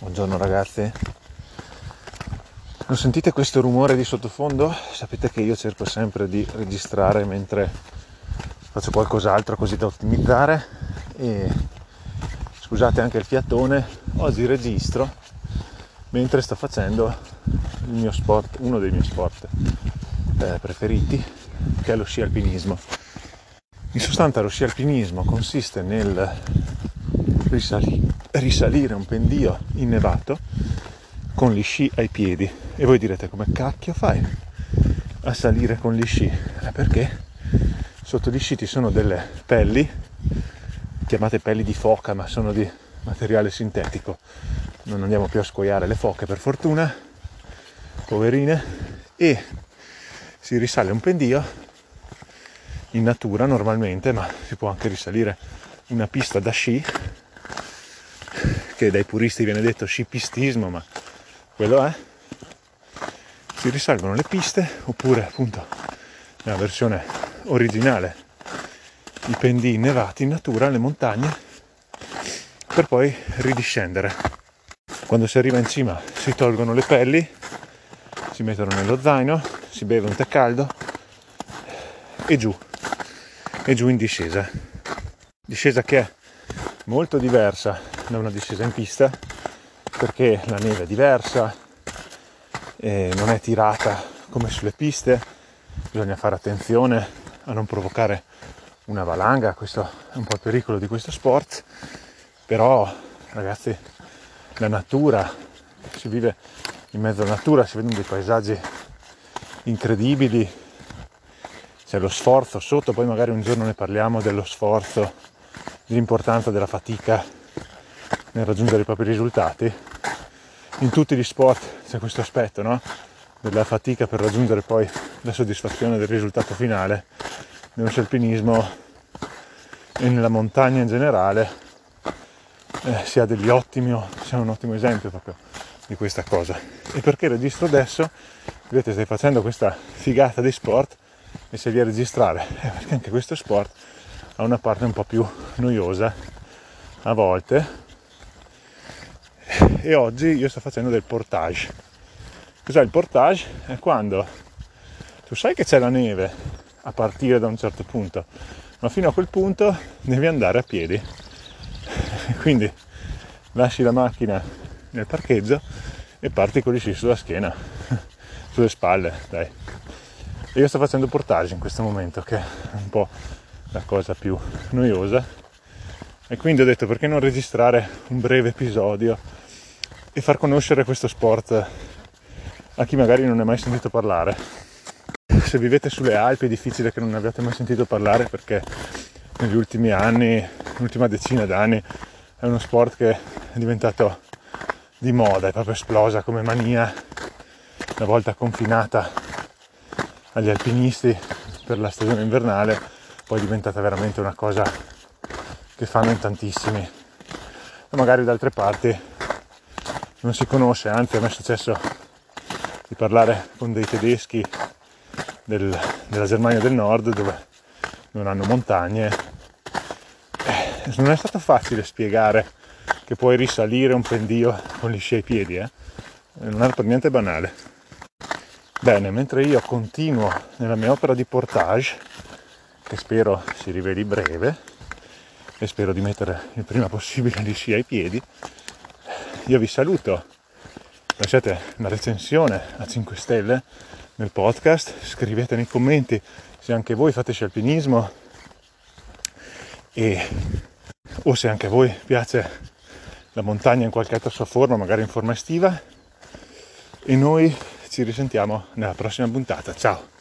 Buongiorno ragazzi. Non sentite questo rumore di sottofondo? Sapete che io cerco sempre di registrare mentre faccio qualcos'altro così da ottimizzare e scusate anche il fiatone, oggi registro mentre sto facendo il mio sport, uno dei miei sport eh, preferiti, che è lo sci alpinismo. In sostanza lo sci alpinismo consiste nel risali- risalire un pendio innevato con gli sci ai piedi. E voi direte come cacchio fai a salire con gli sci? Eh, perché sotto gli sci ci sono delle pelli, chiamate pelli di foca, ma sono di materiale sintetico. Non andiamo più a scoiare le foche per fortuna, poverine, e si risale un pendio in natura normalmente, ma si può anche risalire una pista da sci, che dai puristi viene detto scipistismo, ma quello è. Si risalgono le piste, oppure appunto nella versione originale i pendii innevati in natura, le montagne, per poi ridiscendere. Quando si arriva in cima si tolgono le pelli, si mettono nello zaino, si beve un tè caldo e giù e giù in discesa. Discesa che è molto diversa da una discesa in pista perché la neve è diversa, non è tirata come sulle piste, bisogna fare attenzione a non provocare una valanga, questo è un po' il pericolo di questo sport, però ragazzi la natura, si vive in mezzo alla natura, si vedono dei paesaggi incredibili, c'è lo sforzo sotto, poi magari un giorno ne parliamo dello sforzo, dell'importanza della fatica nel raggiungere i propri risultati. In tutti gli sport c'è questo aspetto, no? Della fatica per raggiungere poi la soddisfazione del risultato finale. Nello scialpinismo e nella montagna in generale eh, si ha degli ottimi, ha un ottimo esempio proprio di questa cosa. E perché registro adesso? Vedete, stai facendo questa figata di sport e se vi a registrare, eh, perché anche questo sport ha una parte un po' più noiosa a volte. E oggi io sto facendo del portage. Cos'è il portage? È quando tu sai che c'è la neve a partire da un certo punto, ma fino a quel punto devi andare a piedi. Quindi lasci la macchina nel parcheggio e parti con gli sci sulla schiena, sulle spalle, dai. E io sto facendo portage in questo momento, che è un po' la cosa più noiosa. E quindi ho detto perché non registrare un breve episodio e far conoscere questo sport a chi magari non ne ha mai sentito parlare. Se vivete sulle Alpi è difficile che non ne abbiate mai sentito parlare perché negli ultimi anni, l'ultima decina d'anni, è uno sport che è diventato di moda, è proprio esplosa come mania, una volta confinata agli alpinisti per la stagione invernale, poi è diventata veramente una cosa che fanno in tantissimi. E magari da altre parti non si conosce, anzi a me è successo di parlare con dei tedeschi del, della Germania del Nord dove non hanno montagne. Eh, non è stato facile spiegare che puoi risalire un pendio con gli sci ai piedi, eh? non è per niente banale. Bene, mentre io continuo nella mia opera di portage, che spero si riveli breve, e spero di mettere il prima possibile gli sci ai piedi, io vi saluto. Lasciate una recensione a 5 stelle nel podcast, scrivete nei commenti se anche voi fate sci alpinismo e, o se anche a voi piace la montagna in qualche altra sua forma, magari in forma estiva. E noi ci risentiamo nella prossima puntata. Ciao!